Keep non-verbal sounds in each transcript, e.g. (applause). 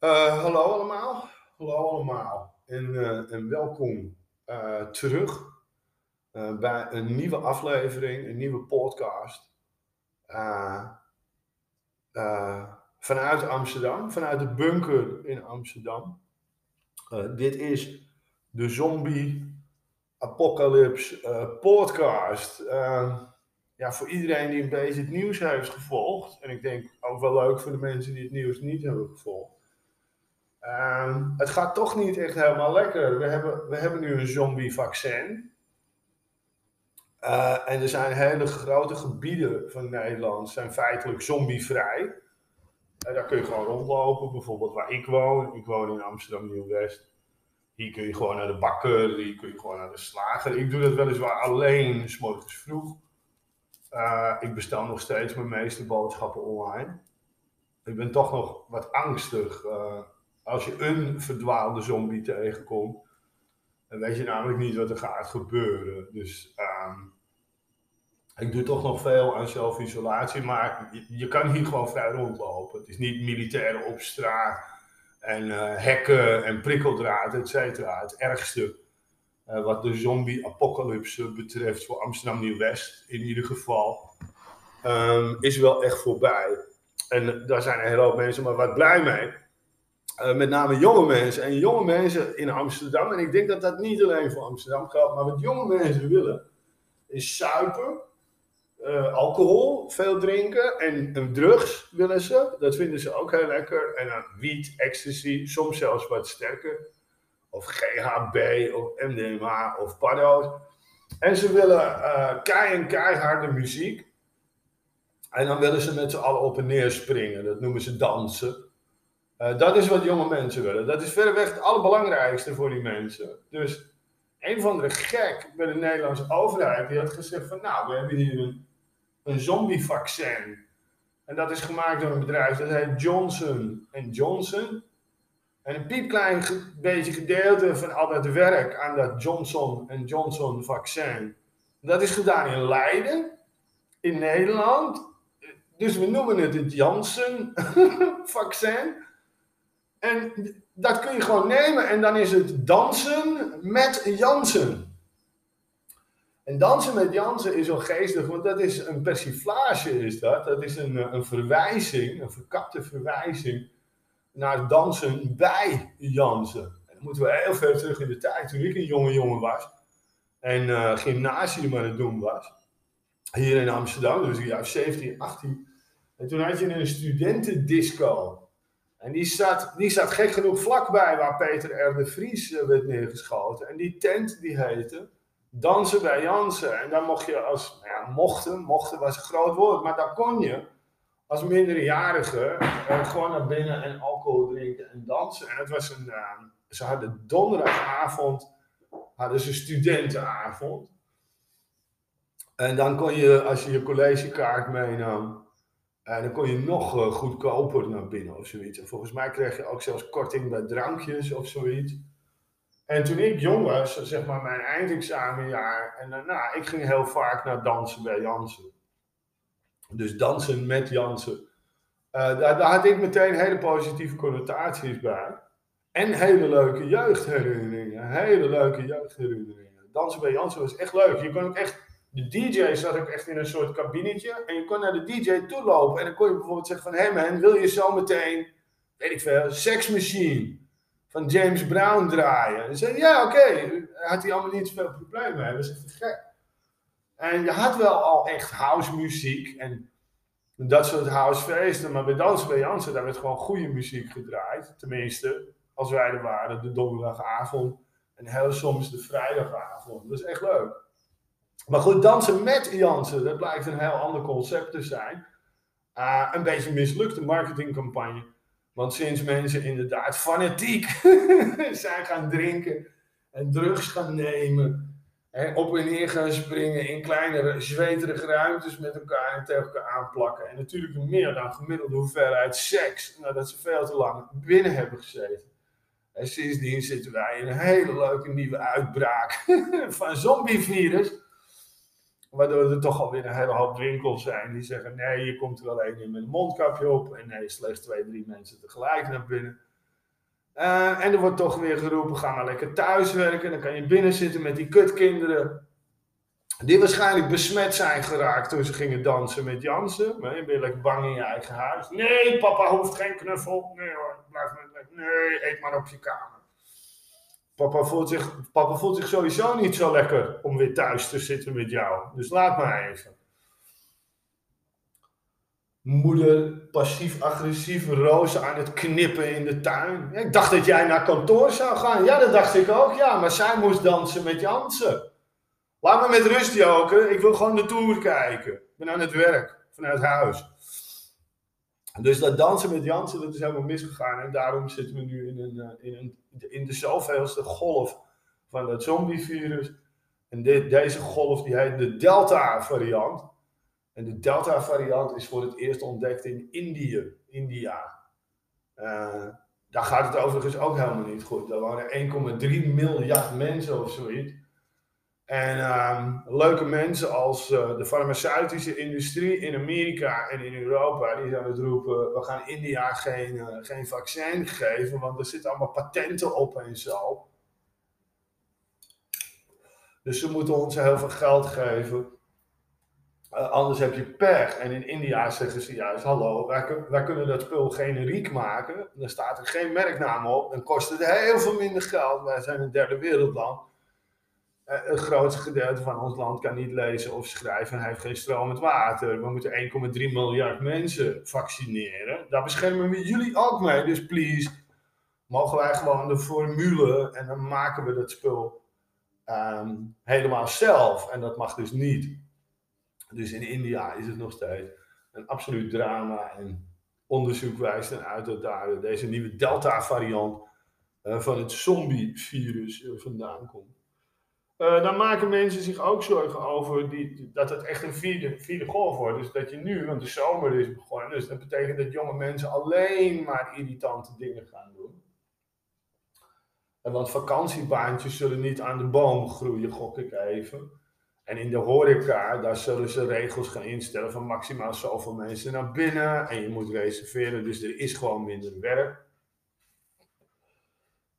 Uh, hallo allemaal. Hallo allemaal. En, uh, en welkom uh, terug bij een nieuwe aflevering, een nieuwe podcast. vanuit Amsterdam, vanuit de bunker in Amsterdam. dit is de Zombie Apocalypse podcast. ja, voor iedereen die een beetje het nieuws heeft gevolgd. En ik denk ook wel leuk voor de mensen die het nieuws niet hebben gevolgd. Het gaat toch niet echt helemaal lekker. We hebben, we hebben nu een zombie-vaccin. Uh, en er zijn hele grote gebieden van Nederland zijn feitelijk zombievrij. Uh, daar kun je gewoon rondlopen, bijvoorbeeld waar ik woon. Ik woon in Amsterdam Nieuw-West. Hier kun je gewoon naar de bakker, hier kun je gewoon naar de slager. Ik doe dat weliswaar alleen, s vroeg. Uh, ik bestel nog steeds mijn meeste boodschappen online. Ik ben toch nog wat angstig als je een verdwaalde zombie tegenkomt, dan weet je namelijk niet wat er gaat gebeuren. Dus ehm, ik doe toch nog veel aan zelfisolatie, maar je, kan hier gewoon vrij rondlopen. Het is niet militair op straat en uh, hekken en prikkeldraad, et cetera. Het ergste uh, wat de zombie-apocalypse betreft voor Amsterdam Nieuw-West in ieder geval, um, is wel echt voorbij. En daar zijn een hele hoop mensen maar wat blij mee. Uh, met name jonge mensen. En jonge mensen in Amsterdam, en ik denk dat dat niet alleen voor Amsterdam geldt, maar wat jonge mensen willen, is suipen, uh, alcohol, veel drinken en, en, drugs willen ze. Dat vinden ze ook heel lekker. En dan wiet, ecstasy, soms zelfs wat sterker. Of GHB, of MDMA, of paddo's. En ze willen uh, kei en keiharde muziek. En dan willen ze met z'n allen op en neer springen. Dat noemen ze dansen. Uh, dat is wat jonge mensen willen. Dat is verreweg het allerbelangrijkste voor die mensen. Dus een van de gek bij de Nederlandse overheid, die had gezegd van nou, we hebben hier een, een zombie-vaccin. En dat is gemaakt door een bedrijf dat heet Johnson Johnson. En een piepklein beetje gedeelte van al dat werk aan dat Johnson Johnson vaccin, dat is gedaan in Leiden, in Nederland. Dus we noemen het het Janssen vaccin. En dat kun je gewoon nemen en dan is het dansen met Jansen. En dansen met Jansen is wel geestig, want dat is een persiflage is dat. Dat is een, een verwijzing, een verkapte verwijzing naar dansen bij Jansen. En dan moeten we heel ver terug in de tijd, toen ik een jonge jongen was. En uh, gymnasium aan het doen was. Hier in Amsterdam, dus ik was 17, 18. En toen had je een studentendisco. En die zat, die zat gek genoeg vlakbij waar Peter R. de Vries eh, werd neergeschoten. En die tent die heette Dansen bij Jansen. En daar mocht je als, nou ja, mochten, mochten was een groot woord, maar daar kon je als minderjarige uh, gewoon naar binnen en alcohol drinken en dansen. En het was een, uh, ze hadden donderdagavond, hadden ze studentenavond. En dan kon je, als je je collegekaart meenam, en dan kon je nog uh, goedkoper naar binnen of zoiets. En volgens mij kreeg je ook zelfs korting bij drankjes of zoiets. En toen ik jong was, zeg maar mijn eindexamenjaar, en uh, nou, ik ging heel vaak naar dansen bij Jansen. Dus dansen met Jansen. Uh, daar, daar, had ik meteen hele positieve connotaties bij. En hele leuke jeugdherinneringen. Hele leuke jeugdherinneringen. Dansen bij Jansen was echt leuk. Je kon ook echt de DJ zat ook echt in een soort kabinetje. En je kon naar de DJ toe lopen. En dan kon je bijvoorbeeld zeggen van... Hé hey man, wil je zo meteen... Weet ik veel, Sex Machine van James Brown draaien? En zei ja, oké. Okay. Had hij allemaal niet zoveel probleem mee. Dat was echt gek. En je had wel al echt house muziek. En dat soort housefeesten. Maar bij Dansen bij Jansen, daar werd gewoon goede muziek gedraaid. Tenminste, als wij er waren, de donderdagavond. En heel soms de vrijdagavond. Dat is echt leuk. Maar goed, dansen met Jansen, dat blijkt een heel ander concept te zijn. Uh, een beetje een mislukte marketingcampagne. Want sinds mensen inderdaad fanatiek (laughs) zijn gaan drinken en drugs gaan nemen En op en neer gaan springen in kleinere, zweterige ruimtes met elkaar en tegen elkaar aanplakken. En natuurlijk meer dan gemiddelde hoeveelheid seks, nadat ze veel te lang binnen hebben gezeten. En sindsdien zitten wij in een hele leuke nieuwe uitbraak (laughs) van zombievirus. Waardoor er toch alweer een hele hoop winkels zijn die zeggen: nee, je komt er alleen in met een mondkapje op. En nee, slechts twee, drie mensen tegelijk naar binnen. Uh, en er wordt toch weer geroepen: ga maar lekker thuiswerken. Dan kan je binnen zitten met die kutkinderen. Die waarschijnlijk besmet zijn geraakt toen ze gingen dansen met Jansen. Maar je bent lekker bang in je eigen huis. Nee, papa hoeft geen knuffel. Nee hoor, blijf met. Nee, eet maar op je kamer. Papa voelt, zich, papa voelt zich sowieso niet zo lekker om weer thuis te zitten met jou. Dus laat maar even. Moeder passief-agressief rozen aan het knippen in de tuin. ik dacht dat jij naar kantoor zou gaan. Ja, dat dacht ik ook. Ja, maar zij moest dansen met Jansen. Laat me met rust joken. Ik wil gewoon de tour kijken. Ik ben aan het werk, vanuit huis. Dus dat dansen met Jansen, dat is helemaal misgegaan. En daarom zitten we nu in, een, eh, in, een, in de zoveelste golf van het zombievirus. En deze golf die heet de Delta-variant. En de Delta-variant is voor het eerst ontdekt in Indië. India. Uh, daar gaat het overigens ook helemaal niet goed. Er waren 1,3 miljard mensen of zoiets. En um, leuke mensen als uh, de farmaceutische industrie in Amerika en in Europa, die zijn het roepen, we gaan India geen, uh, geen vaccin geven, want er zitten allemaal patenten op en zo. Dus ze moeten ons heel veel geld geven. Uh, anders heb je pech. En in India zeggen ze juist, hallo, wij, wij kunnen dat spul generiek maken. Dan staat er geen merknaam op. Dan kost het heel veel minder geld. Wij zijn een derde wereldland. Het grootste gedeelte van ons land kan niet lezen of schrijven en heeft geen stromend water. We moeten 1,3 miljard mensen vaccineren. Daar beschermen we jullie ook mee. Dus please, mogen wij gewoon de formule en dan maken we dat spul um, helemaal zelf. En dat mag dus niet. Dus in India is het nog steeds een absoluut drama. En onderzoek wijst dan uit dat daar deze nieuwe Delta-variant uh, van het zombie-virus uh, vandaan komt. Uh, dan maken mensen zich ook zorgen over die, dat het echt een vierde, vierde golf wordt. Dus dat je nu, want de zomer is begonnen, dus dat betekent dat jonge mensen alleen maar irritante dingen gaan doen. En want vakantiebaantjes zullen niet aan de boom groeien, gok ik even. En in de horeca, daar zullen ze regels gaan instellen van maximaal zoveel mensen naar binnen. En je moet reserveren, dus er is gewoon minder werk.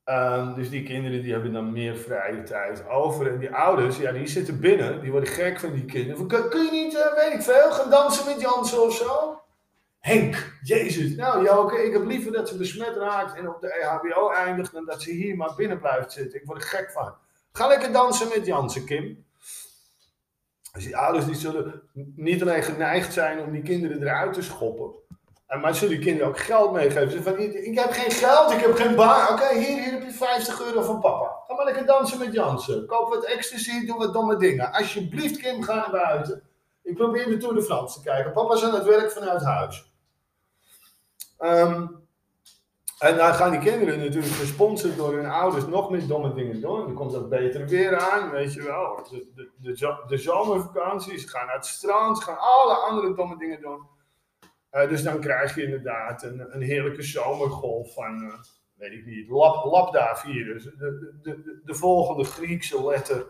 Um, dus die kinderen die hebben dan meer vrije tijd over. En die ouders, ja, die zitten binnen. Die worden gek van die kinderen. Kun je niet, uh, weet ik veel, gaan dansen met Jansen of zo? Henk, Jezus. Nou Joke, ik heb liever dat ze besmet raakt en op de EHBO eindigt... dan dat ze hier maar binnen blijft zitten. Ik word er gek van. Ga lekker dansen met Jansen, Kim. Dus die ouders die zullen niet alleen geneigd zijn om die kinderen eruit te schoppen... En maar zullen die kinderen ook geld meegeven? Ze van, ik heb geen geld, ik heb geen baan. Oké, hier, hier heb je 50 euro van papa. Ga maar lekker dansen met Jansen. Koop wat ecstasy, doe wat domme dingen. Alsjeblieft, Kim, ga naar buiten. Ik probeer de Tour de France te kijken. Papa is aan het werk vanuit huis. Um, en dan gaan die kinderen natuurlijk gesponsord door hun ouders nog meer domme dingen doen. Dan komt dat beter weer aan, weet je wel. De, de, de, zomervakanties, gaan naar het strand, ze gaan alle andere domme dingen doen. Uh, dus dan krijg je inderdaad een, een heerlijke zomergolf van, uh, weet ik niet, lab, Labda-virus. De, de, de, de, volgende Griekse letter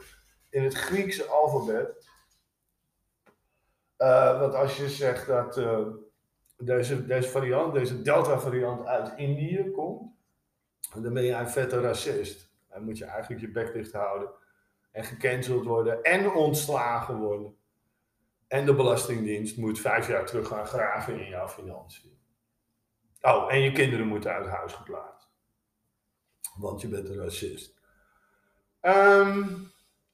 in het Griekse alfabet. Uh, want als je zegt dat deze, deze variant, deze Delta-variant uit Indië komt, dan ben je een vette racist. Dan moet je eigenlijk je bek dicht houden en gecanceld worden en ontslagen worden. En de Belastingdienst moet vijf jaar terug gaan graven in jouw financiën. Oh, en je kinderen moeten uit huis geplaatst. Want je bent een racist. Um,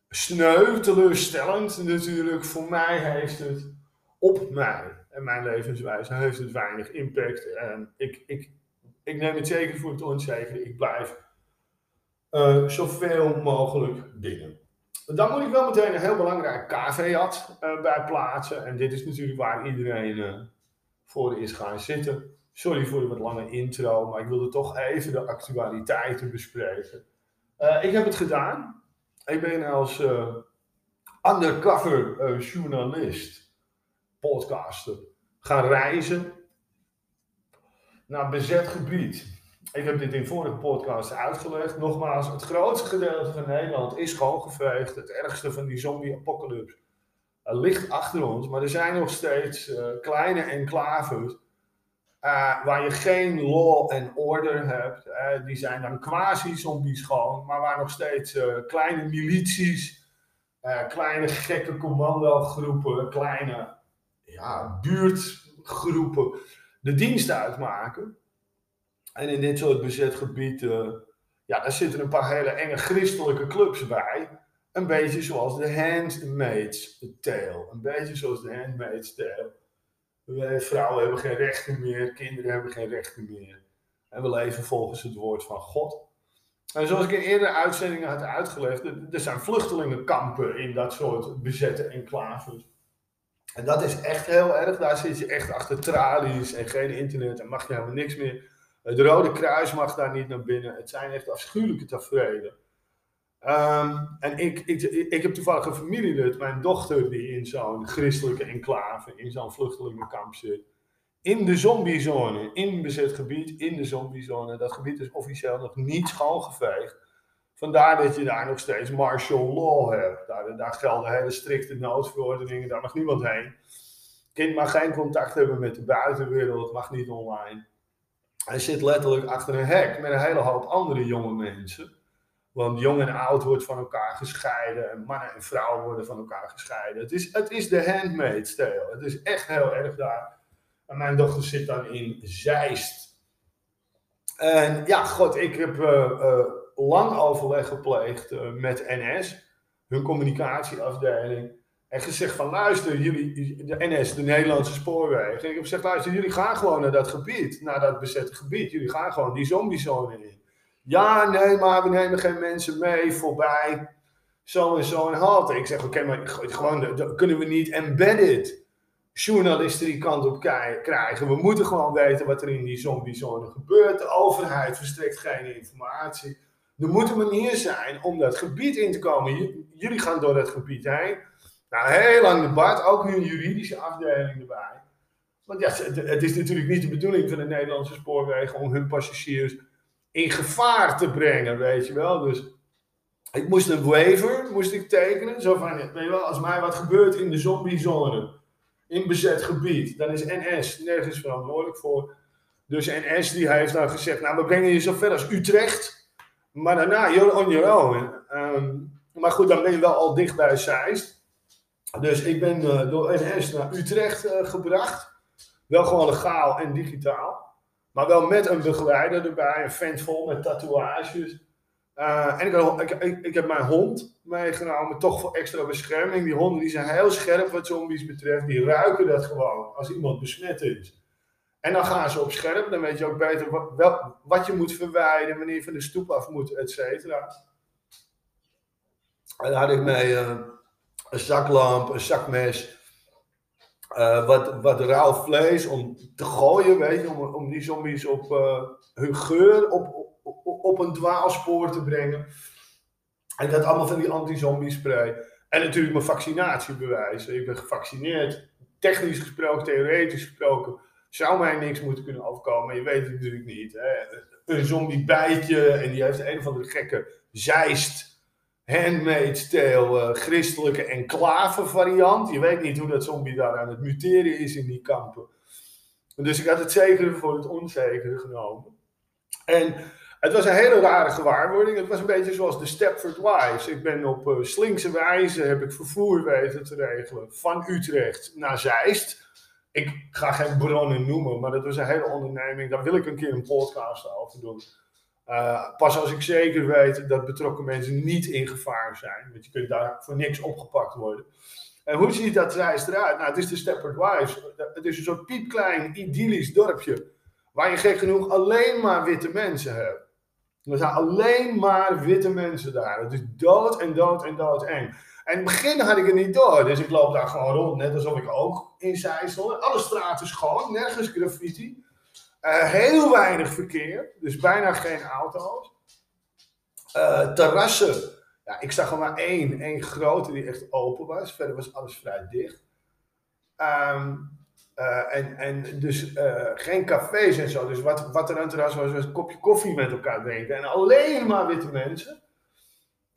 sneu, teleurstellend natuurlijk. Voor mij heeft het op mij en mijn levenswijze heeft het weinig impact. En ik, ik, ik neem het zeker voor het onzeker. Ik blijf uh, zoveel mogelijk binnen. Dan moet ik wel meteen een heel belangrijk caveat uh, bij plaatsen. En dit is natuurlijk waar iedereen uh, voor is gaan zitten. Sorry voor de wat lange intro, maar ik wilde toch even de actualiteiten bespreken. Uh, ik heb het gedaan. Ik ben als undercover journalist, podcaster, gaan reizen naar bezet gebied. Ik heb dit in vorige podcast uitgelegd. Nogmaals, het grootste gedeelte van Nederland is schoongeveegd. Het ergste van die zombie-apocalypse ligt achter ons. Maar er zijn nog steeds uh, kleine enclaves uh, waar je geen law and order hebt. Uh, die zijn dan quasi-zombies schoon, maar waar nog steeds kleine milities, kleine gekke commandogroepen, kleine ja, buurtgroepen de dienst uitmaken. En in dit soort bezet gebieden, ja, daar zitten een paar hele enge christelijke clubs bij. Een beetje zoals de Handmaid's Tale. Een beetje zoals de Handmaid's Tale. Wij vrouwen hebben geen rechten meer, kinderen hebben geen rechten meer. En we leven volgens het woord van God. En zoals ik in eerdere uitzendingen had uitgelegd, er zijn vluchtelingenkampen in dat soort bezette enclaves. En dat is echt heel erg. Daar zit je echt achter tralies en geen internet en mag je helemaal niks meer. Het Rode Kruis mag daar niet naar binnen. Het zijn echt afschuwelijke tafereelen. Um, en ik, ik, ik heb toevallig een familielid, mijn dochter, die in zo'n christelijke enclave, in zo'n vluchtelingenkamp zit. In de zombiezone, in bezet gebied, in de zombiezone. Dat gebied is officieel nog niet schoongeveegd. Vandaar dat je daar nog steeds martial law hebt. Daar, daar gelden hele strikte noodverordeningen, daar mag niemand heen. Kind mag geen contact hebben met de buitenwereld, mag niet online. Hij zit letterlijk achter een hek met een hele hoop andere jonge mensen. Want jong en oud wordt van elkaar gescheiden. En mannen en vrouwen worden van elkaar gescheiden. Het is, het is de handmade tale. Het is echt heel erg daar. En mijn dochter zit dan in Zeist. En ja, god, ik heb uh, uh, lang overleg gepleegd uh, met NS. Hun communicatieafdeling. En gezegd van luister, jullie, de NS, de Nederlandse spoorwegen. Ik heb gezegd, luister, jullie gaan gewoon naar dat gebied. Naar dat bezette gebied. Jullie gaan gewoon die zombiezone in. Ja, nee, maar we nemen geen mensen mee voorbij. Zo en zo en halte. Ik zeg, oké, maar gewoon, kunnen we niet embedded journalisten die kant op krijgen. We moeten gewoon weten wat er in die zombiezone gebeurt. De overheid verstrekt geen informatie. Er moet een manier zijn om dat gebied in te komen. jullie gaan door dat gebied heen. Nou, heel lang debat, ook nu een juridische afdeling erbij. Want ja, het is natuurlijk niet de bedoeling van de Nederlandse spoorwegen om hun passagiers in gevaar te brengen, weet je wel. Dus ik moest een waiver moest ik tekenen. Zo van, weet je wel, als mij wat gebeurt in de zombiezone, in bezet gebied, dan is NS nergens verantwoordelijk voor. Dus NS die heeft dan gezegd, nou we brengen je zo ver als Utrecht, maar daarna you're on your own. Um, maar goed, dan ben je wel al dicht bij Zeist. Dus ik ben uh, door NS naar Utrecht uh, gebracht. Wel gewoon legaal en digitaal. Maar wel met een begeleider erbij, een vent vol met tatoeages. Uh, en ik, ik, ik, heb mijn hond meegenomen, toch voor extra bescherming. Die honden die zijn heel scherp wat zombies betreft. Die ruiken dat gewoon als iemand besmet is. En dan gaan ze op scherp, dan weet je ook beter wat, wat je moet verwijderen, wanneer je van de stoep af moet, et cetera. En daar had ik mee een zaklamp, een zakmes, uh, wat, wat rauw vlees om te gooien, weet je, om, om die zombies op uh, hun geur op, op, op, een dwaalspoor te brengen. En dat allemaal van die anti-zombie spray. En natuurlijk mijn vaccinatiebewijs. Ik ben gevaccineerd. Technisch gesproken, theoretisch gesproken, zou mij niks moeten kunnen overkomen. Maar je weet het natuurlijk niet. Hè? Een zombie bijt je en die heeft een of andere gekke zeist handmade tale, uh, christelijke enclave variant. Je weet niet hoe dat zombie daar aan het muteren is in die kampen. Dus ik had het zekere voor het onzekere genomen. En het was een hele rare gewaarwording. Het was een beetje zoals de Stepford Wives. Ik ben op uh, slinkse wijze, heb ik vervoer weten te regelen van Utrecht naar Zeist. Ik ga geen bronnen noemen, maar dat was een hele onderneming. Daar wil ik een keer een podcast over doen. Uh, pas als ik zeker weet dat betrokken mensen niet in gevaar zijn. Want je kunt daar voor niks opgepakt worden. En hoe ziet dat reis eruit? Nou, het is de Stepford Wives. Het is een soort piepklein, idyllisch dorpje. Waar je gek genoeg alleen maar witte mensen hebt. Er zijn alleen maar witte mensen daar. Het is dood en dood en dood eng. En in het begin had ik het niet door. Dus ik loop daar gewoon rond, net alsof ik ook in Zeisel. Alle straten schoon, nergens graffiti. Uh, heel weinig verkeer, dus bijna geen auto's. Uh, terrassen Ja, ik zag er maar één, één grote die echt open was. Verder was alles vrij dicht. Ehm, eh, en, en dus geen cafés en zo. Dus wat, wat er aan het terras was, was een kopje koffie met elkaar drinken. En alleen maar witte mensen.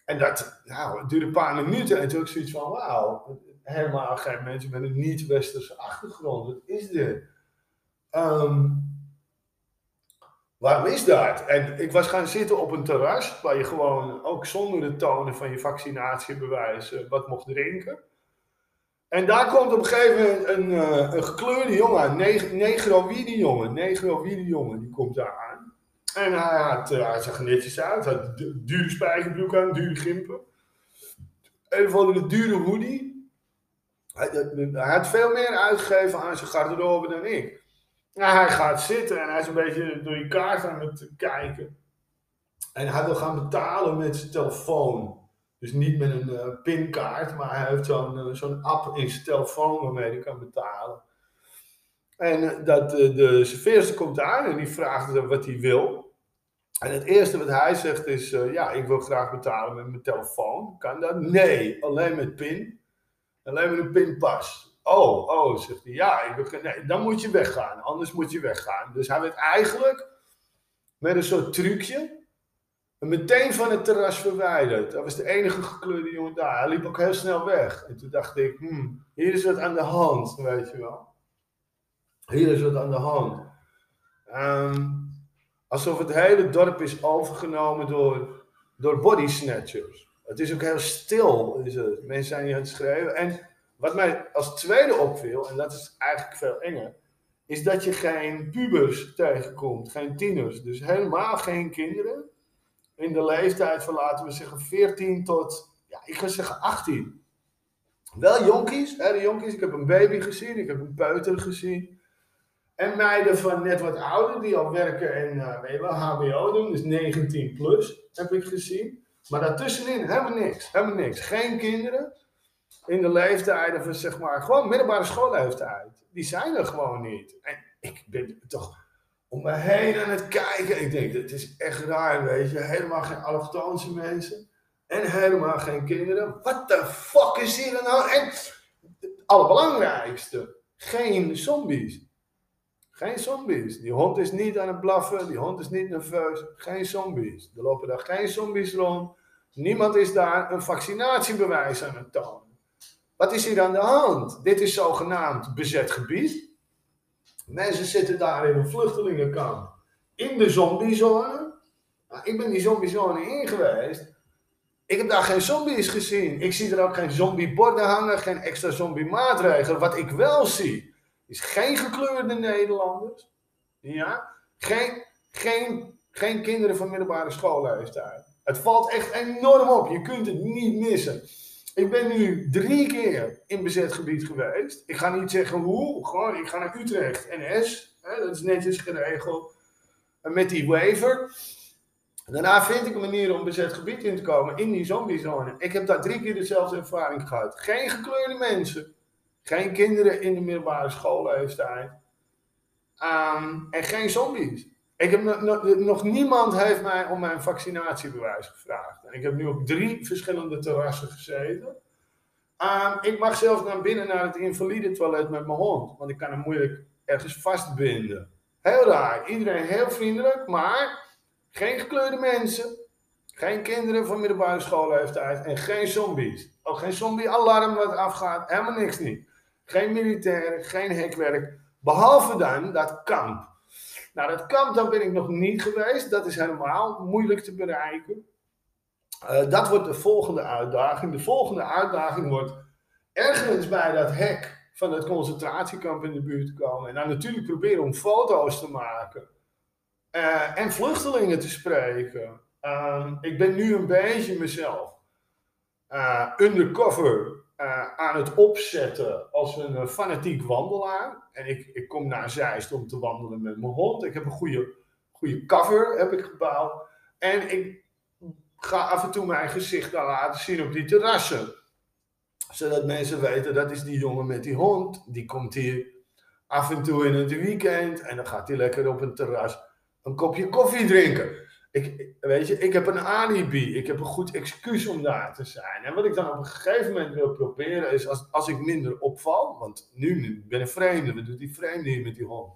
En dat het duurde een paar minuten. En toen ik zoiets van, wauw, helemaal geen mensen met een niet-westerse achtergrond. Wat is dit? Um, waarom is dat? En ik was gaan zitten op een terras waar je gewoon ook zonder de tonen van je vaccinatiebewijs uh, wat mocht drinken. En daar komt op een gegeven moment een, een gekleurde jongen, een negroïde jongen, negroïde jongen, die komt daar aan. En hij, had, uh, hij zag er netjes uit, had dure spijkerbroek aan, dure gimpen. Een of andere dure hoodie. Hij, hij, had veel meer uitgegeven aan zijn garderobe dan ik. Nou, hij gaat zitten en hij is een beetje door die kaart aan het kijken. En hij wil gaan betalen met zijn telefoon. Dus niet met een uh, pinkaart, maar hij heeft zo'n uh, zo'n app in zijn telefoon waarmee hij kan betalen. En uh, dat, de serveerster komt aan en die vraagt wat hij wil. En het eerste wat hij zegt is, ja, ik wil graag betalen met mijn telefoon. Kan dat? Nee, alleen met pin. Alleen met een pinpas. Oh, oh, zegt hij. Ja, ik nee, dan moet je weggaan. Anders moet je weggaan. Dus hij werd eigenlijk met een soort trucje en meteen van het terras verwijderd. Dat was de enige gekleurde jongen daar. Hij liep ook heel snel weg. En toen dacht ik, hmm, hier is wat aan de hand, weet je wel. Hier is wat aan de hand. Um, alsof het hele dorp is overgenomen door, door body snatchers. Het is ook heel stil. Is het. Mensen zijn hier aan het schrijven. En wat mij als tweede opviel, en dat is eigenlijk veel enger, is dat je geen pubers tegenkomt, geen tieners. Dus helemaal geen kinderen in de leeftijd van, laten we zeggen, 14 tot, ja, ik ga zeggen 18. Wel jonkies, hè, de jonkies. Ik heb een baby gezien, ik heb een peuter gezien. En meiden van net wat ouder, die al werken en uh, weet wel, HBO doen, dus 19 plus, heb ik gezien. Maar daartussenin helemaal niks, helemaal niks. Geen kinderen in de leeftijden van, zeg maar, gewoon middelbare schoolleeftijd. Die zijn er gewoon niet. En ik ben toch om me heen aan het kijken. Ik denk, het is echt raar, weet je. Helemaal geen allochtoonse mensen. En helemaal geen kinderen. What the fuck is hier nou? En het allerbelangrijkste, geen zombies. Geen zombies. Die hond is niet aan het blaffen, die hond is niet nerveus. Geen zombies. Er lopen daar geen zombies rond. Niemand is daar een vaccinatiebewijs aan het tonen. Wat is hier aan de hand? Dit is zogenaamd bezet gebied. Mensen zitten daar in een vluchtelingenkamp. In de zombiezone. Nou, ik ben die zombiezone in geweest. Ik heb daar geen zombies gezien. Ik zie er ook geen zombieborden hangen, geen extra zombie maatregelen. Wat ik wel zie, is geen gekleurde Nederlanders. Ja? Geen, geen, geen kinderen van middelbare schoolleeftijd. Het valt echt enorm op. Je kunt het niet missen. Ik ben nu drie keer in bezet gebied geweest. Ik ga niet zeggen hoe, gewoon ik ga naar Utrecht, NS. Hè, dat is netjes geregeld. En met die waiver. Daarna vind ik een manier om bezet gebied in te komen, in die zombiezone. Ik heb daar drie keer dezelfde ervaring gehad. Geen gekleurde mensen. Geen kinderen in de middelbare schoolleeftijd. Um, en geen zombies. Ik heb nog niemand heeft mij om mijn vaccinatiebewijs gevraagd. Ik heb nu op drie verschillende terrassen gezeten. Um, ik mag zelfs naar binnen naar het invalide toilet met mijn hond. Want ik kan hem moeilijk ergens vastbinden. Heel raar. Iedereen heel vriendelijk, maar geen gekleurde mensen. Geen kinderen van middelbare schoolleeftijd. En geen zombies. Ook geen zombie-alarm wat afgaat. Helemaal niks niet. Geen militairen, geen hekwerk. Behalve dan dat kamp. Nou, dat kamp, daar ben ik nog niet geweest. Dat is helemaal moeilijk te bereiken. Uh, dat wordt de volgende uitdaging. De volgende uitdaging wordt ergens bij dat hek van het concentratiekamp in de buurt komen. En dan natuurlijk proberen om foto's te maken. Uh, en vluchtelingen te spreken. Uh, ik ben nu een beetje mezelf. Uh, undercover uh, aan het opzetten als een uh, fanatiek wandelaar. En ik, ik kom naar Zeist om te wandelen met mijn hond. Ik heb een goede, goede cover heb ik gebouwd. En ik ga af en toe mijn gezicht daar laten zien op die terrassen. Zodat mensen weten dat is die jongen met die hond. Die komt hier af en toe in het weekend. En dan gaat hij lekker op een terras een kopje koffie drinken. Ik, weet je, ik heb een alibi, ik heb een goed excuus om daar te zijn. En wat ik dan op een gegeven moment wil proberen is, als, als ik minder opval, want nu ben ik vreemde, we doen die vreemde hier met die hond.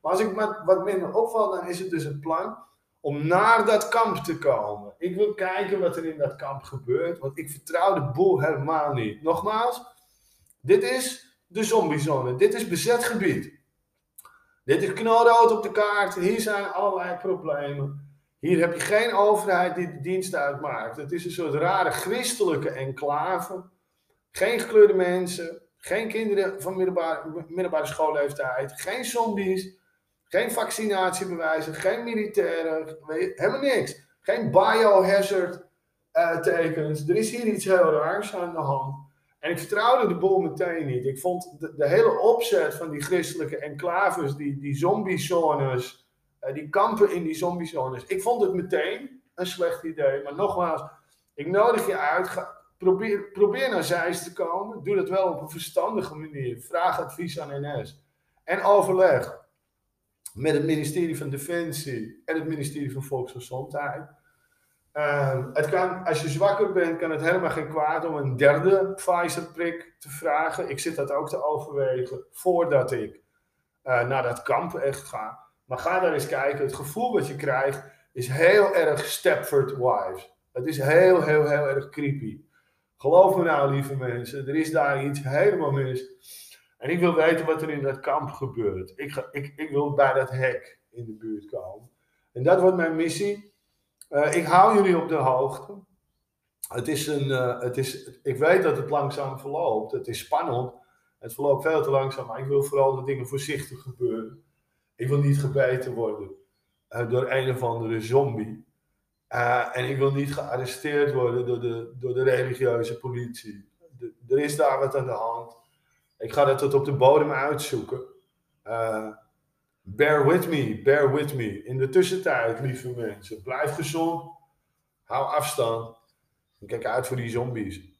Maar als ik wat, wat minder opval, dan is het dus het plan om naar dat kamp te komen. Ik wil kijken wat er in dat kamp gebeurt, want ik vertrouw de boel helemaal niet. Nogmaals, dit is de zombiezone, dit is bezet gebied. Dit is knalrood op de kaart, hier zijn allerlei problemen. Hier heb je geen overheid die de dienst uitmaakt. Het is een soort rare christelijke enclave. Geen gekleurde mensen, geen kinderen van middelbare, middelbare schoolleeftijd, geen zombies, geen vaccinatiebewijzen, geen militairen, helemaal niks. Geen biohazard uh, tekens. Er is hier iets heel raars aan de hand. En ik vertrouwde de boel meteen niet. Ik vond de, de hele opzet van die christelijke enclaves, die, die zombie-zones eh, die kampen in die zombiezones. Ik vond het meteen een slecht idee. Maar nogmaals, ik nodig je uit. Probeer, probeer naar Zeist te komen. Doe dat wel op een verstandige manier. Vraag advies aan NS. En overleg met het ministerie van Defensie en het ministerie van Volksgezondheid. Uh, het kan, als je zwakker bent, kan het helemaal geen kwaad om een derde Pfizer-prik te vragen. Ik zit dat ook te overwegen voordat ik uh, naar dat kamp echt ga. Maar ga daar eens kijken. Het gevoel wat je krijgt is heel erg Stepford Wives. Het is heel, heel, heel erg creepy. Geloof me nou, lieve mensen. Er is daar iets helemaal mis. En ik wil weten wat er in dat kamp gebeurt. Ik, ga, ik, ik wil bij dat hek in de buurt komen. En dat wordt mijn missie. Uh, ik hou jullie op de hoogte. Het is een, uh, het is, ik weet dat het langzaam verloopt. Het is spannend. Het verloopt veel te langzaam. Maar ik wil vooral dat dingen voorzichtig gebeuren. Ik wil niet gebeten worden uh, door een of andere zombie. Uh, en ik wil niet gearresteerd worden door de, door de religieuze politie. De, er is daar wat aan de hand. Ik ga dat tot op de bodem uitzoeken. Uh, bear with me, bear with me. In de tussentijd, lieve mensen, blijf gezond. Hou afstand. En kijk uit voor die zombies.